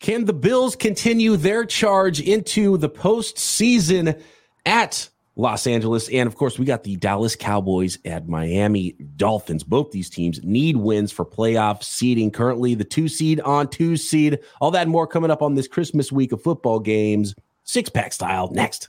Can the Bills continue their charge into the postseason at Los Angeles? And of course, we got the Dallas Cowboys at Miami Dolphins. Both these teams need wins for playoff seeding. Currently, the two seed on two seed. All that and more coming up on this Christmas week of football games, six pack style. Next.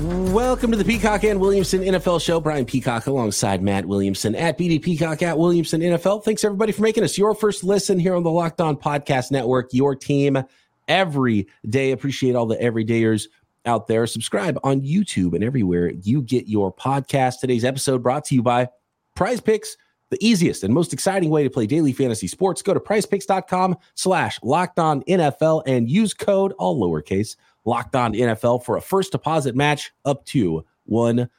Welcome to the Peacock and Williamson NFL show. Brian Peacock alongside Matt Williamson at BD Peacock at Williamson NFL. Thanks everybody for making us your first listen here on the Locked On Podcast Network, your team every day. Appreciate all the everydayers out there. Subscribe on YouTube and everywhere you get your podcast. Today's episode brought to you by Prize Picks, the easiest and most exciting way to play daily fantasy sports. Go to prizepicks.com slash locked on NFL and use code all lowercase Locked On NFL for a first deposit match up to $100.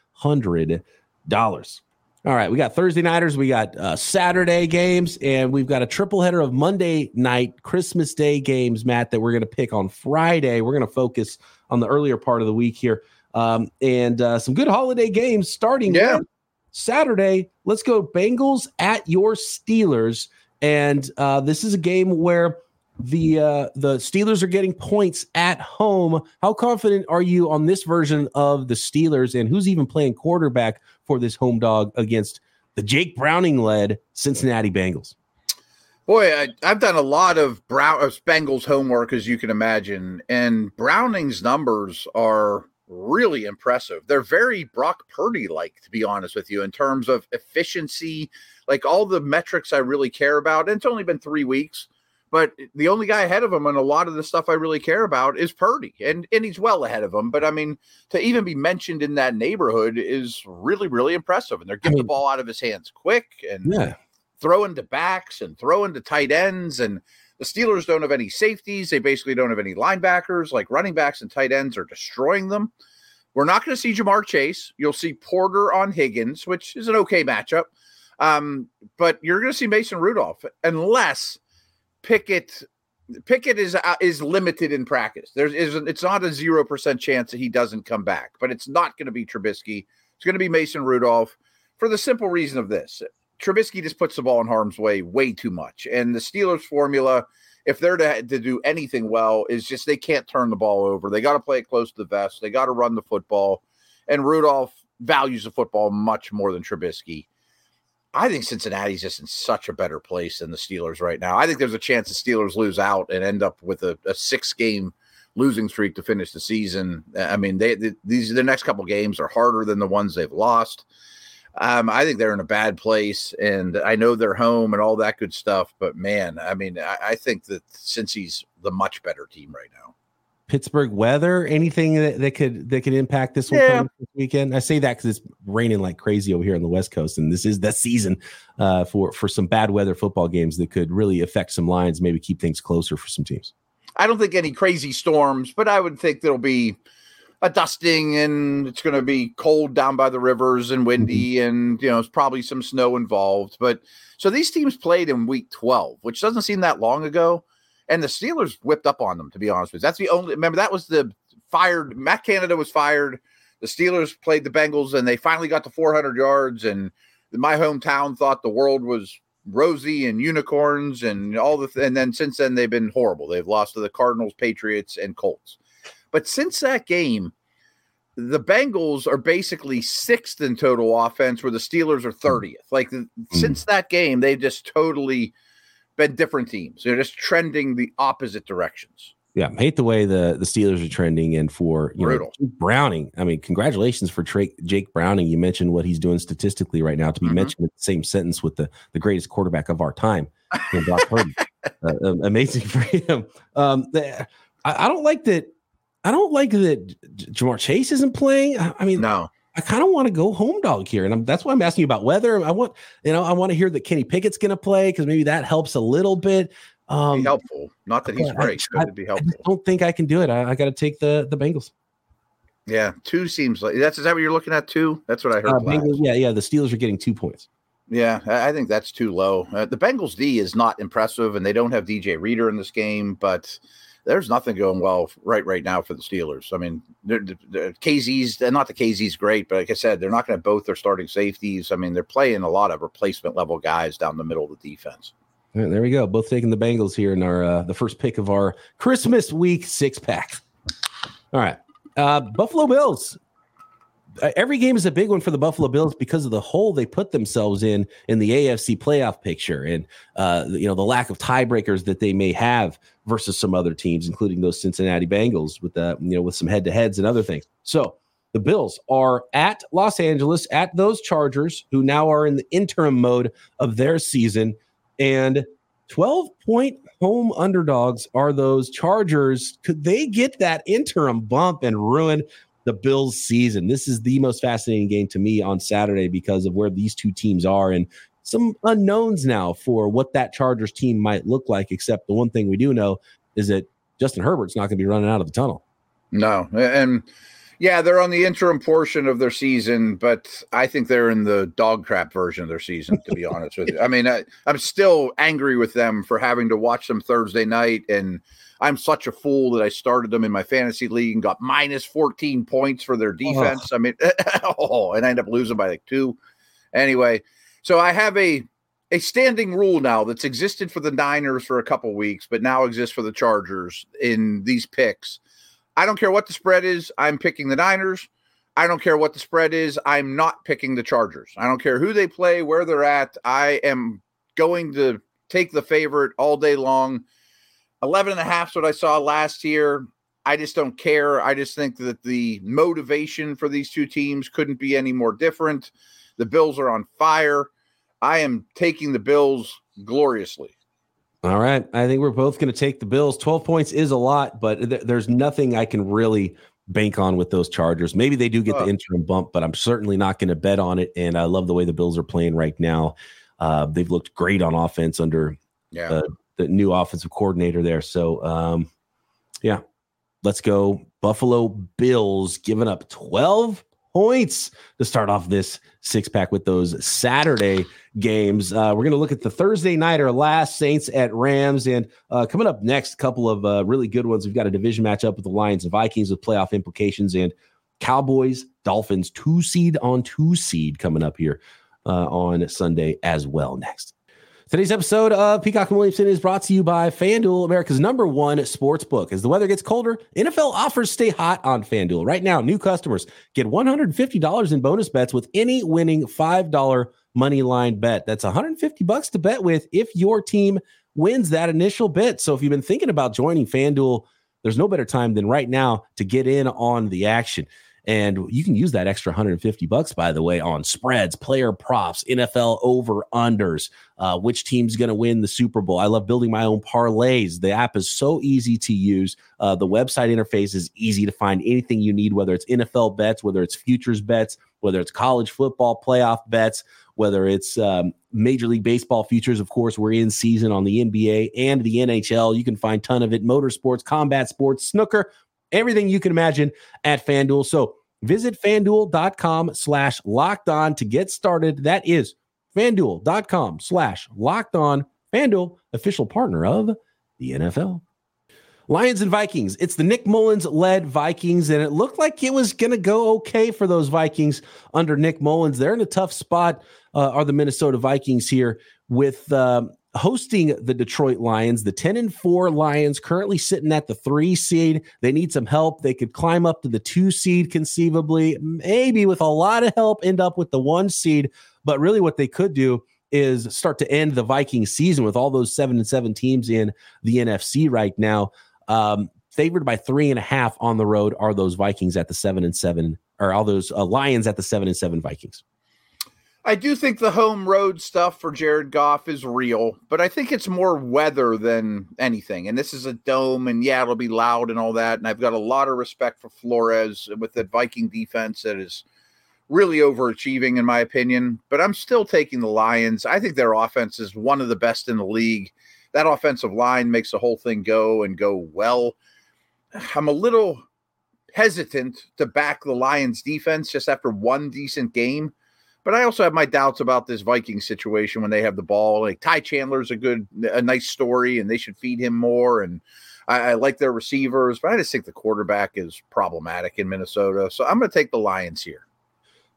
All right, we got Thursday nighters, we got uh, Saturday games, and we've got a triple header of Monday night Christmas Day games, Matt, that we're going to pick on Friday. We're going to focus on the earlier part of the week here, um, and uh, some good holiday games starting yeah. Saturday. Let's go Bengals at your Steelers, and uh, this is a game where the uh, the Steelers are getting points at home. How confident are you on this version of the Steelers, and who's even playing quarterback for this home dog against the Jake Browning led Cincinnati Bengals? Boy, I, have done a lot of Brown of Bengals homework, as you can imagine, and Browning's numbers are really impressive. They're very Brock Purdy like, to be honest with you, in terms of efficiency, like all the metrics I really care about. And it's only been three weeks but the only guy ahead of him and a lot of the stuff I really care about is Purdy, and and he's well ahead of him. But I mean, to even be mentioned in that neighborhood is really really impressive. And they're getting I mean, the ball out of his hands quick and yeah. throwing to backs and throwing to tight ends. And the Steelers don't have any safeties. They basically don't have any linebackers. Like running backs and tight ends are destroying them. We're not going to see Ja'Marr Chase. You'll see Porter on Higgins, which is an okay matchup. Um, but you're going to see Mason Rudolph unless Pickett Pickett is uh, is limited in practice. There's is it's not a zero percent chance that he doesn't come back, but it's not going to be Trubisky. It's going to be Mason Rudolph for the simple reason of this: Trubisky just puts the ball in harm's way way too much, and the Steelers' formula, if they're to, to do anything well, is just they can't turn the ball over. They got to play it close to the vest. They got to run the football, and Rudolph values the football much more than Trubisky. I think Cincinnati's just in such a better place than the Steelers right now. I think there's a chance the Steelers lose out and end up with a, a six game losing streak to finish the season. I mean, they, they these the next couple games are harder than the ones they've lost. Um, I think they're in a bad place, and I know they're home and all that good stuff. But man, I mean, I, I think that Cincy's the much better team right now. Pittsburgh weather, anything that, that could that could impact this one yeah. this weekend? I say that because it's raining like crazy over here on the West Coast, and this is the season uh, for for some bad weather football games that could really affect some lines, maybe keep things closer for some teams. I don't think any crazy storms, but I would think there'll be a dusting and it's going to be cold down by the rivers and windy mm-hmm. and you know it's probably some snow involved but so these teams played in week 12 which doesn't seem that long ago and the Steelers whipped up on them. To be honest with you, that's the only. Remember that was the fired. Matt Canada was fired. The Steelers played the Bengals, and they finally got to 400 yards. And my hometown thought the world was rosy and unicorns and all the. Th- and then since then they've been horrible. They've lost to the Cardinals, Patriots, and Colts. But since that game, the Bengals are basically sixth in total offense, where the Steelers are 30th. Like mm. since that game, they've just totally been different teams. They're just trending the opposite directions. Yeah, hate the way the the Steelers are trending, and for you Brutal. know Browning. I mean, congratulations for Tra- Jake Browning. You mentioned what he's doing statistically right now to be mm-hmm. mentioned in the same sentence with the the greatest quarterback of our time, Brock Purdy. Uh, um, amazing for him. Um, the, I, I, don't like that. I don't like that Ja'Marr Chase isn't playing. I, I mean, no, I kind of want to go home dog here, and I'm, that's why I'm asking you about weather. I want, you know, I want to hear that Kenny Pickett's going to play because maybe that helps a little bit. Um, helpful, not that he's great, I, it'd be helpful. I don't think I can do it. I, I got to take the the Bengals. Yeah, two seems like that's is that what you're looking at? Two? That's what I heard. Uh, Bengals, yeah, yeah. The Steelers are getting two points. Yeah, I think that's too low. Uh, the Bengals D is not impressive, and they don't have DJ Reader in this game, but there's nothing going well right right now for the Steelers. I mean, the, the KZ's not the KZ's great, but like I said, they're not going to both their starting safeties. I mean, they're playing a lot of replacement level guys down the middle of the defense. Right, there we go. Both taking the Bengals here in our uh, the first pick of our Christmas week six pack. All right, uh, Buffalo Bills every game is a big one for the Buffalo Bills because of the hole they put themselves in in the AFC playoff picture, and uh, you know the lack of tiebreakers that they may have versus some other teams, including those Cincinnati Bengals with the you know with some head to heads and other things. So the Bills are at Los Angeles at those Chargers, who now are in the interim mode of their season, and 12 point home underdogs are those Chargers. Could they get that interim bump and ruin the Bills season. This is the most fascinating game to me on Saturday because of where these two teams are and some unknowns now for what that Chargers team might look like. Except the one thing we do know is that Justin Herbert's not going to be running out of the tunnel. No. And yeah, they're on the interim portion of their season, but I think they're in the dog crap version of their season, to be honest with you. I mean, I, I'm still angry with them for having to watch them Thursday night and I'm such a fool that I started them in my fantasy league and got minus 14 points for their defense. Oh. I mean, oh, and I end up losing by like two. Anyway, so I have a a standing rule now that's existed for the Niners for a couple weeks, but now exists for the Chargers in these picks. I don't care what the spread is, I'm picking the Niners. I don't care what the spread is, I'm not picking the Chargers. I don't care who they play, where they're at. I am going to take the favorite all day long 11 and a half is what I saw last year. I just don't care. I just think that the motivation for these two teams couldn't be any more different. The Bills are on fire. I am taking the Bills gloriously. All right. I think we're both going to take the Bills. 12 points is a lot, but th- there's nothing I can really bank on with those Chargers. Maybe they do get uh, the interim bump, but I'm certainly not going to bet on it. And I love the way the Bills are playing right now. Uh, they've looked great on offense under yeah. uh, the new offensive coordinator there. So, um, yeah, let's go. Buffalo Bills giving up 12 points to start off this six pack with those Saturday games. Uh, we're going to look at the Thursday nighter last Saints at Rams. And uh, coming up next, a couple of uh, really good ones. We've got a division matchup with the Lions and Vikings with playoff implications and Cowboys, Dolphins, two seed on two seed coming up here uh, on Sunday as well next. Today's episode of Peacock and Williamson is brought to you by FanDuel, America's number one sports book. As the weather gets colder, NFL offers stay hot on FanDuel. Right now, new customers get $150 in bonus bets with any winning $5 money line bet. That's 150 bucks to bet with if your team wins that initial bet. So if you've been thinking about joining FanDuel, there's no better time than right now to get in on the action. And you can use that extra 150 bucks, by the way, on spreads, player props, NFL over unders, uh, which team's going to win the Super Bowl. I love building my own parlays. The app is so easy to use. Uh, the website interface is easy to find anything you need, whether it's NFL bets, whether it's futures bets, whether it's college football playoff bets, whether it's um, Major League Baseball futures. Of course, we're in season on the NBA and the NHL. You can find ton of it. Motorsports, combat sports, snooker, everything you can imagine at FanDuel. So Visit fanduel.com slash locked on to get started. That is fanduel.com slash locked on. Fanduel, official partner of the NFL. Lions and Vikings. It's the Nick Mullens led Vikings, and it looked like it was going to go okay for those Vikings under Nick Mullens. They're in a tough spot, uh, are the Minnesota Vikings here with um, hosting the Detroit Lions. The 10 and 4 Lions currently sitting at the three seed. They need some help. They could climb up to the two seed conceivably, maybe with a lot of help, end up with the one seed. But really, what they could do is start to end the Viking season with all those seven and seven teams in the NFC right now. Um, favored by three and a half on the road are those Vikings at the seven and seven, or all those uh, Lions at the seven and seven Vikings. I do think the home road stuff for Jared Goff is real, but I think it's more weather than anything. And this is a dome, and yeah, it'll be loud and all that. And I've got a lot of respect for Flores with that Viking defense that is really overachieving, in my opinion. But I'm still taking the Lions. I think their offense is one of the best in the league. That offensive line makes the whole thing go and go well. I'm a little hesitant to back the Lions defense just after one decent game. But I also have my doubts about this Viking situation when they have the ball. Like Ty Chandler's a good, a nice story, and they should feed him more. And I, I like their receivers, but I just think the quarterback is problematic in Minnesota. So I'm going to take the Lions here.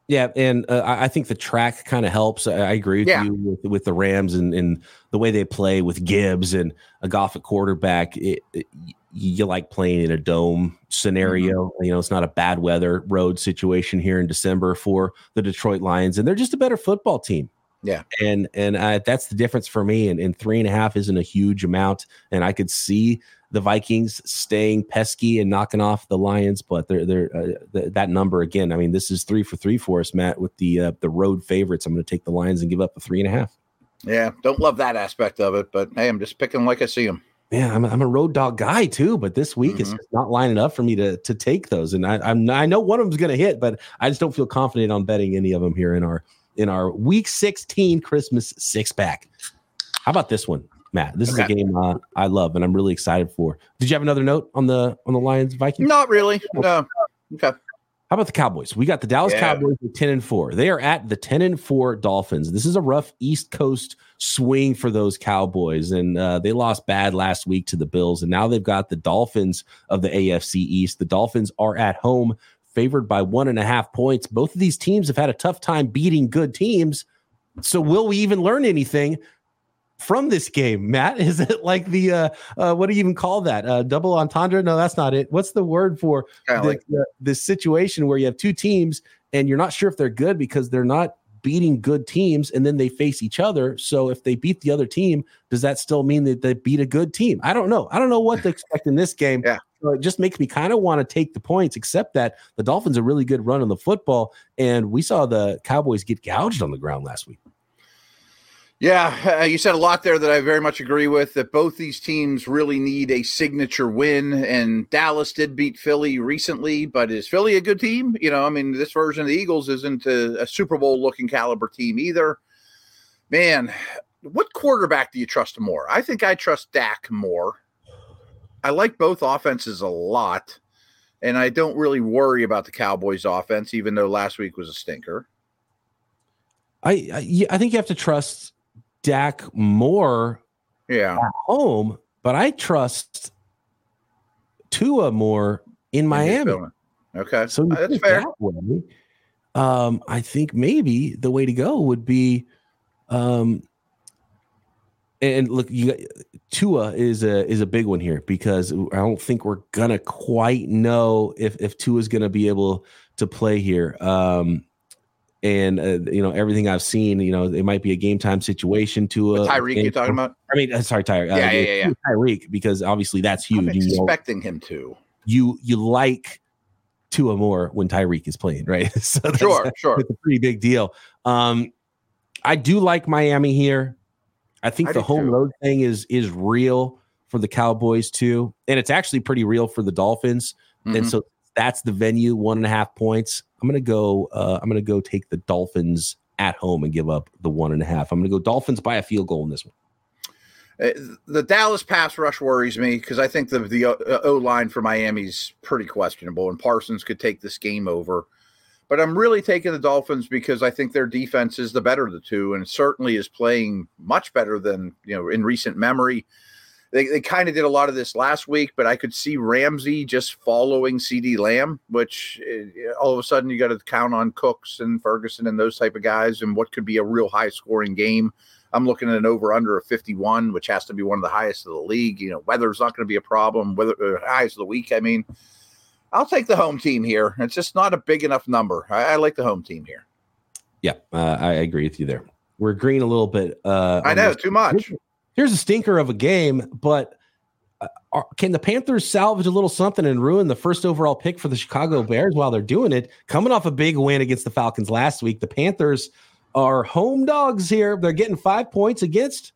Yeah, and uh, I think the track kind of helps. I, I agree with yeah. you with, with, the Rams and, and the way they play with Gibbs and a Goff at quarterback. It, it, you like playing in a dome scenario. Mm-hmm. You know, it's not a bad weather road situation here in December for the Detroit Lions, and they're just a better football team. Yeah, and and uh, that's the difference for me. And, and three and a half isn't a huge amount, and I could see the Vikings staying pesky and knocking off the Lions, but they're they're uh, th- that number again. I mean, this is three for three for us, Matt, with the uh, the road favorites. I'm going to take the Lions and give up a three and a half. Yeah, don't love that aspect of it, but hey, I'm just picking like I see them. Yeah, I'm a, I'm a road dog guy too, but this week mm-hmm. it's not lining up for me to to take those, and I, I'm I know one of them's going to hit, but I just don't feel confident on betting any of them here in our in our Week 16 Christmas six pack. How about this one? Matt. This okay. is a game uh, I love and I'm really excited for. Did you have another note on the on the Lions Vikings? Not really. No. Okay. How about the Cowboys? We got the Dallas yeah. Cowboys at 10 and 4. They are at the 10 and 4 Dolphins. This is a rough East Coast swing for those Cowboys. And uh, they lost bad last week to the Bills. And now they've got the Dolphins of the AFC East. The Dolphins are at home, favored by one and a half points. Both of these teams have had a tough time beating good teams. So, will we even learn anything from this game, Matt? Is it like the uh, uh what do you even call that? Uh double entendre? No, that's not it. What's the word for this, like- uh, this situation where you have two teams and you're not sure if they're good because they're not beating good teams and then they face each other. So if they beat the other team, does that still mean that they beat a good team? I don't know. I don't know what to expect in this game. Yeah. So it just makes me kind of want to take the points, except that the Dolphins are really good run on the football. And we saw the Cowboys get gouged on the ground last week. Yeah, uh, you said a lot there that I very much agree with. That both these teams really need a signature win, and Dallas did beat Philly recently, but is Philly a good team? You know, I mean, this version of the Eagles isn't a, a Super Bowl looking caliber team either. Man, what quarterback do you trust more? I think I trust Dak more. I like both offenses a lot, and I don't really worry about the Cowboys' offense, even though last week was a stinker. I I, I think you have to trust Dak more yeah. at home, but I trust Tua more in Miami. Okay. So that's fair. Way, um, I think maybe the way to go would be um and look, you Tua is a is a big one here because I don't think we're gonna quite know if if Tua is gonna be able to play here. Um, and uh, you know everything I've seen, you know, it might be a game time situation to a Tyreek. You're talking about? I mean, uh, sorry, Tyreek. Yeah, uh, yeah, yeah, yeah. Tyreek, because obviously that's huge. I'm expecting you know, him to. You you like Tua more when Tyreek is playing, right? so sure, sure. It's a pretty big deal. Um, I do like Miami here. I think I the home too. road thing is is real for the Cowboys too, and it's actually pretty real for the Dolphins. Mm-hmm. And so that's the venue, one and a half points. I'm gonna go. Uh, I'm gonna go take the Dolphins at home and give up the one and a half. I'm gonna go Dolphins by a field goal in this one. Uh, the Dallas pass rush worries me because I think the the uh, O line for Miami's pretty questionable, and Parsons could take this game over. But I'm really taking the Dolphins because I think their defense is the better of the two, and certainly is playing much better than you know in recent memory they, they kind of did a lot of this last week, but I could see Ramsey just following CeeDee Lamb, which uh, all of a sudden you got to count on Cooks and Ferguson and those type of guys, and what could be a real high scoring game. I'm looking at an over under of 51, which has to be one of the highest of the league. You know, weather's not going to be a problem. Weather uh, highest of the week. I mean, I'll take the home team here. It's just not a big enough number. I, I like the home team here. Yeah, uh, I agree with you there. We're green a little bit. Uh, I know too much here's a stinker of a game, but uh, are, can the Panthers salvage a little something and ruin the first overall pick for the Chicago Bears while they're doing it? Coming off a big win against the Falcons last week, the Panthers are home dogs here. They're getting five points against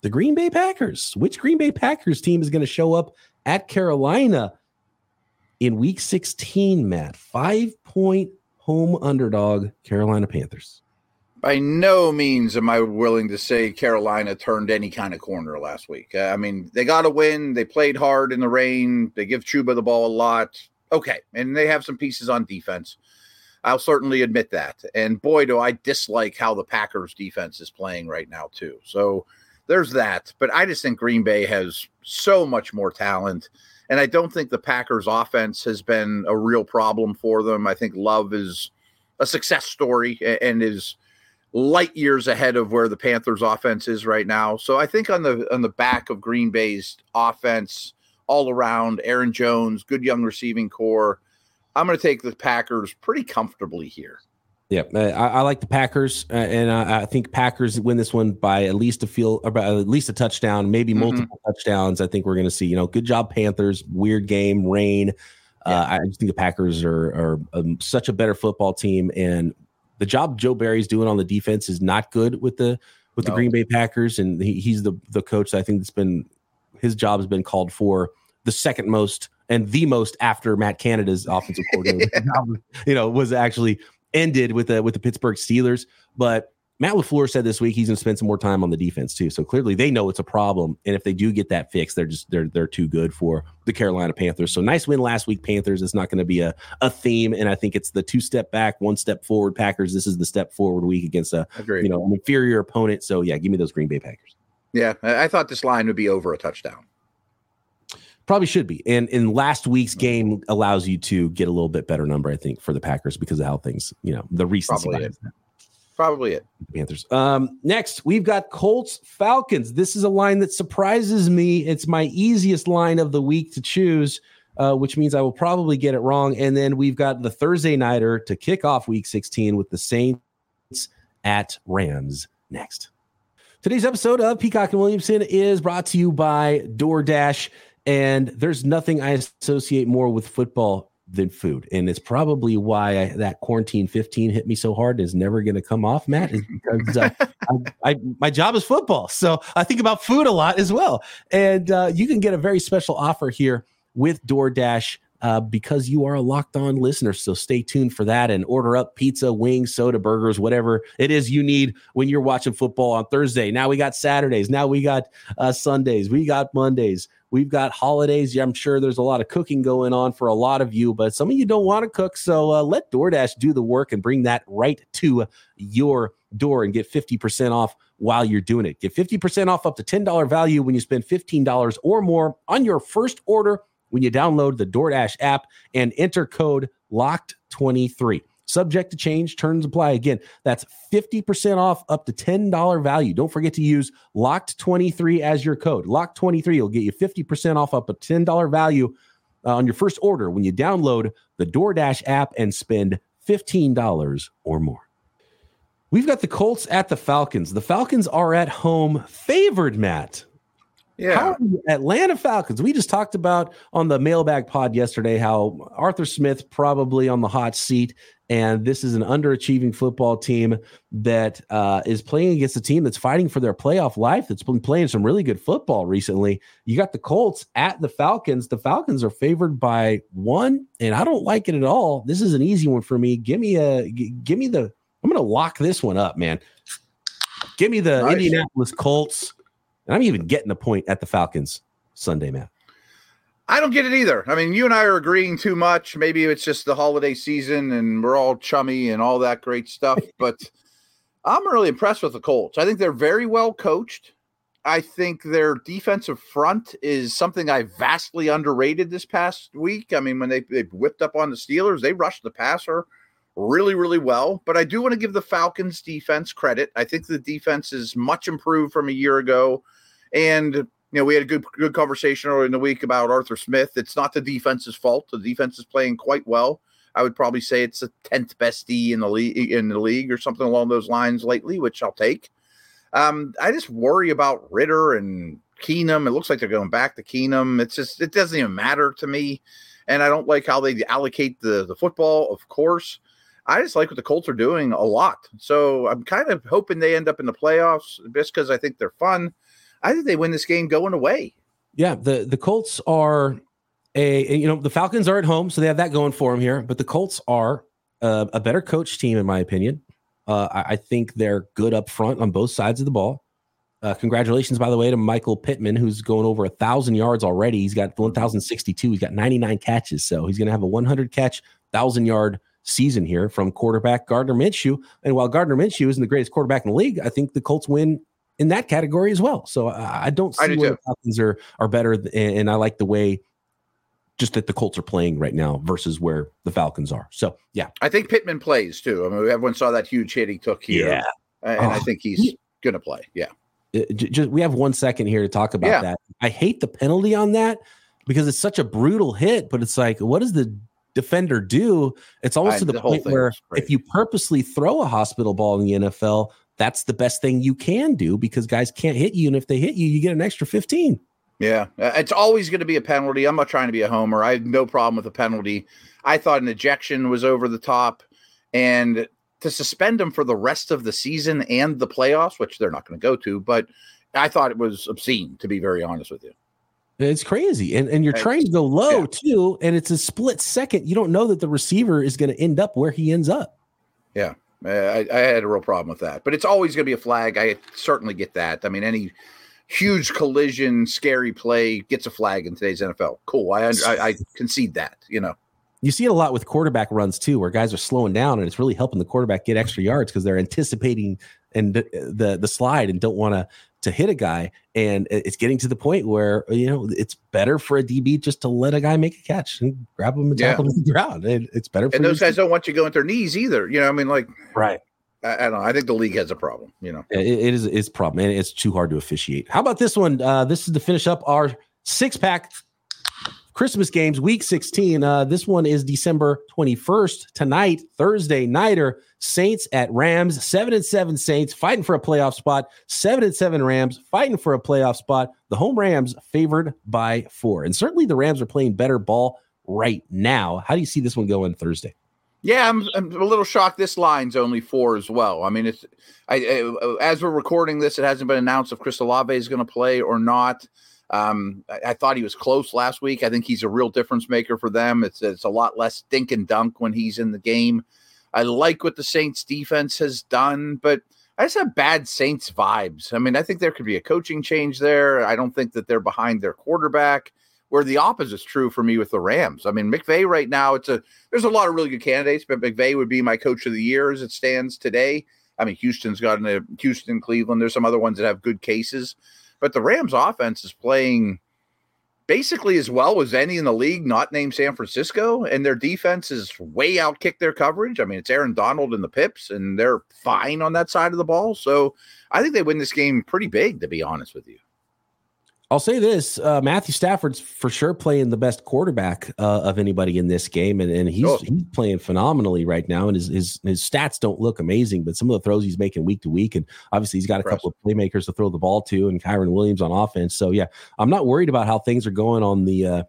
the Green Bay Packers. Which Green Bay Packers team is going to show up at Carolina in week 16, Matt? Five point home underdog, Carolina Panthers by no means am I willing to say Carolina turned any kind of corner last week. Uh, I mean, they got a win. They played hard in the rain. They give Chuba the ball a lot. okay, and they have some pieces on defense. I'll certainly admit that. And boy, do I dislike how the Packers defense is playing right now, too. So there's that. But I just think Green Bay has so much more talent. And I don't think the Packers offense has been a real problem for them. I think Love is a success story and is light years ahead of where the Panthers offense is right now. So I think on the on the back of Green Bay's offense all around, Aaron Jones, good young receiving corps, I'm going to take the Packers pretty comfortably here. Yeah, uh, I, I, like the Packers, uh, and I, I, think Packers win this one by at least a field, about at least a touchdown, maybe mm-hmm. multiple touchdowns. I think we're going to see. You know, good job Panthers. Weird game, rain. Uh, yeah. Uh, I just think the Packers are are um, such a better football team, and the job Joe Barry's doing on the defense is not good with the with no. the Green Bay Packers, and he, he's the the coach. I think that's been his job has been called for the second most and the most after Matt Canada's offensive coordinator, you know, was actually ended with the with the Pittsburgh Steelers. But Matt LaFleur said this week he's going to spend some more time on the defense too. So clearly they know it's a problem, and if they do get that fixed, they're just they're they're too good for the Carolina Panthers. So nice win last week, Panthers. It's not going to be a a theme, and I think it's the two step back, one step forward. Packers. This is the step forward week against a Agreed. you know an inferior opponent. So yeah, give me those Green Bay Packers. Yeah, I thought this line would be over a touchdown. Probably should be. And in last week's mm-hmm. game allows you to get a little bit better number, I think, for the Packers because of how things, you know, the recency. Probably. Probably it. Panthers. Um, next, we've got Colts Falcons. This is a line that surprises me. It's my easiest line of the week to choose, uh, which means I will probably get it wrong. And then we've got the Thursday nighter to kick off week 16 with the Saints at Rams next. Today's episode of Peacock and Williamson is brought to you by DoorDash. And there's nothing I associate more with football than food. And it's probably why I, that quarantine 15 hit me so hard and is never going to come off, Matt, is because uh, I, I, my job is football. So I think about food a lot as well. And uh, you can get a very special offer here with DoorDash. Uh, because you are a locked on listener. So stay tuned for that and order up pizza, wings, soda, burgers, whatever it is you need when you're watching football on Thursday. Now we got Saturdays. Now we got uh, Sundays. We got Mondays. We've got holidays. I'm sure there's a lot of cooking going on for a lot of you, but some of you don't want to cook. So uh, let DoorDash do the work and bring that right to your door and get 50% off while you're doing it. Get 50% off up to $10 value when you spend $15 or more on your first order when you download the DoorDash app and enter code LOCKED23 subject to change terms apply. Again that's 50% off up to $10 value. Don't forget to use locked 23 as your code. Locked 23 will get you 50% off up a $10 value uh, on your first order when you download the DoorDash app and spend $15 or more. We've got the colts at the falcons. The falcons are at home favored matt yeah. Atlanta Falcons. We just talked about on the mailbag pod yesterday how Arthur Smith probably on the hot seat and this is an underachieving football team that uh, is playing against a team that's fighting for their playoff life. That's been playing some really good football recently. You got the Colts at the Falcons. The Falcons are favored by one, and I don't like it at all. This is an easy one for me. Give me a, g- give me the. I'm going to lock this one up, man. Give me the nice. Indianapolis Colts, and I'm even getting a point at the Falcons Sunday, man. I don't get it either. I mean, you and I are agreeing too much. Maybe it's just the holiday season and we're all chummy and all that great stuff. But I'm really impressed with the Colts. I think they're very well coached. I think their defensive front is something I vastly underrated this past week. I mean, when they, they whipped up on the Steelers, they rushed the passer really, really well. But I do want to give the Falcons defense credit. I think the defense is much improved from a year ago. And you know, we had a good good conversation earlier in the week about Arthur Smith. It's not the defense's fault. The defense is playing quite well. I would probably say it's the tenth best D in the league in the league or something along those lines lately, which I'll take. Um, I just worry about Ridder and Keenum. It looks like they're going back to Keenum. It's just it doesn't even matter to me, and I don't like how they allocate the the football. Of course, I just like what the Colts are doing a lot. So I'm kind of hoping they end up in the playoffs just because I think they're fun. I think they win this game going away. Yeah, the the Colts are a you know the Falcons are at home, so they have that going for them here. But the Colts are a, a better coach team, in my opinion. Uh, I, I, think they're good up front on both sides of the ball. Uh, congratulations, by the way, to Michael Pittman, who's going over a thousand yards already. He's got 1,062. He's got 99 catches, so he's going to have a 100 catch, thousand yard season here from quarterback Gardner Minshew. And while Gardner Minshew isn't the greatest quarterback in the league, I think the Colts win in that category as well. So I, I don't see I do where too. the Falcons are are better, th- and I like the way just that the Colts are playing right now versus where the Falcons are. So yeah, I think Pittman plays too. I mean, everyone saw that huge hit he took here, and I Oh. think he's going to play. Yeah, Uh, j- just we have one second here to talk about Yeah. that. I hate the penalty on that because it's such a brutal hit, but it's like, what does the defender do? It's almost I- to the, the point where if you purposely throw a hospital ball in the NFL, that's the best thing you can do because guys can't hit you, and if they hit you, you get an extra fifteen. yeah. Uh, It's always going to be a penalty. I'm not trying to be a homer. I have no problem with a penalty. I thought an ejection was over the top, and to suspend him for the rest of the season and the playoffs, which they're not going to go to, but I thought it was obscene. To be very honest with you. It's crazy, and and you're It's- trying to go low yeah. too, and it's a split second. You don't know that the receiver is going to end up where he ends up. Uh, I, I had a real problem with that, but it's always going to be a flag. I certainly get that. I mean, any huge collision, scary play gets a flag in today's NFL. Cool. I, I, I concede that. You know, You see it a lot with quarterback runs too, where guys are slowing down, and it's really helping the quarterback get extra yards because they're anticipating and the the, the slide and don't want to to hit a guy, and it's getting to the point where you know it's better for a DB just to let a guy make a catch and grab him and Yeah. tackle him to the ground. It, it's better for and those guys don't want you going their knees either. You know, I mean, like right. I, I don't know. I think the league has a problem. You know, It, it is it's a problem, and it's too hard to officiate. How about this one? Uh, this is to finish up our six pack Christmas games, week 16. Uh, this one is December 21st tonight, Thursday nighter. Saints at Rams, seven and seven Saints fighting for a playoff spot. Seven and seven Rams fighting for a playoff spot. The home Rams favored by four, and certainly the Rams are playing better ball right now. How do you see this one going Thursday? yeah, I'm, I'm a little shocked. This line's only four as well. I mean, it's I, I as we're recording this, it hasn't been announced if Chris Olave is going to play or not. Um, I, I thought he was close last week. I think he's a real difference maker for them. It's it's a lot less dink and dunk when he's in the game. I like what the Saints defense has done, but I just have bad Saints vibes. I mean, I think there could be a coaching change there. I don't think that they're behind their quarterback. Where the opposite is true for me with the Rams. I mean, McVay right now, it's a there's a lot of really good candidates, but McVay would be my coach of the year as it stands today. I mean, Houston's got a Houston, Cleveland. There's some other ones that have good cases, but the Rams offense is playing basically as well as any in the league, not named San Francisco, and their defense is way outkicked their coverage. I mean, it's Aaron Donald and the Pips, and they're fine on that side of the ball. So I think they win this game pretty big, to be honest with you. I'll say this: uh, Matthew Stafford's for sure playing the best quarterback uh, of anybody in this game, and, and he's Oh. he's playing phenomenally right now. And his, his his stats don't look amazing, but some of the throws he's making week to week, and obviously he's got a couple of playmakers to throw the ball to, and Kyren Williams on offense. So yeah, I'm not worried about how things are going on the uh,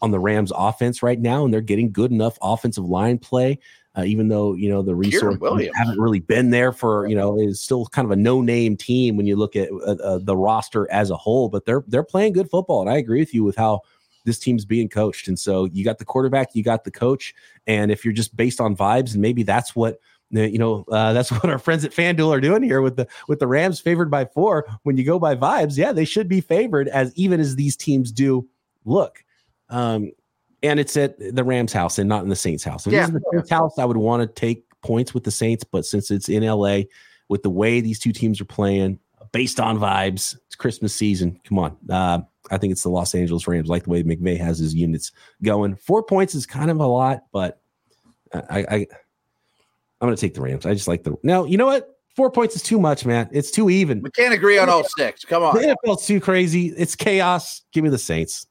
on the Rams offense right now, and they're getting good enough offensive line play. Uh, even though you know the resources haven't really been there for you know is still kind of a no name team when you look at uh, uh, the roster as a whole, but they're they're playing good football, and I agree with you with how this team's being coached. And so you got the quarterback, you got the coach, and if you're just based on vibes, and maybe that's what you know uh, that's what our friends at FanDuel are doing here with the with the Rams favored by four. When you go by vibes, yeah, they should be favored as even as these teams do look. Um, and it's at the Rams house and not in the Saints house. If Yeah. the Saints house, I would want to take points with the Saints, but since it's in LA, with the way these two teams are playing, based on vibes, it's Christmas season. Come on, uh, I think it's the Los Angeles Rams. Like the way McVay has his units going. Four points is kind of a lot, but I, I I'm going to take the Rams. I just like the. Now you know what? Four points is too much, man. It's too even. We can't agree on all six. Come on. The NFL's too crazy. It's chaos. Give me the Saints.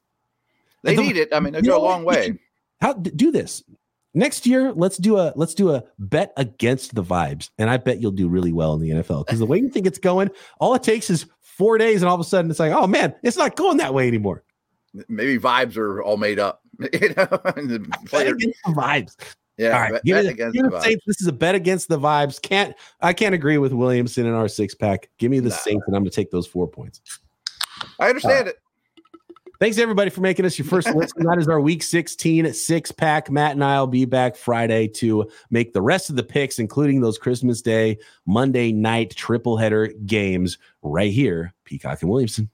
They The- need it. I mean, they go a know long way. How do this next year? Let's do a let's do a bet against the vibes, and I bet you'll do really well in the NFL because the way you think it's going, all it takes is four days, and all of a sudden it's like, oh man, it's not going that way anymore. Maybe vibes are all made up. you know, and Bet against the vibes. yeah, all right, bet, give bet the, the. Saints. This is a bet against the vibes. Can't I can't agree with Williamson in our six pack. Give me the Nah. Saints, and I'm going to take those four points. I understand it. Thanks everybody for making us your first listen. That is our week 16 six pack. Matt and I will be back Friday to make the rest of the picks, including those Christmas Day, Monday night triple header games right here. Peacock and Williamson.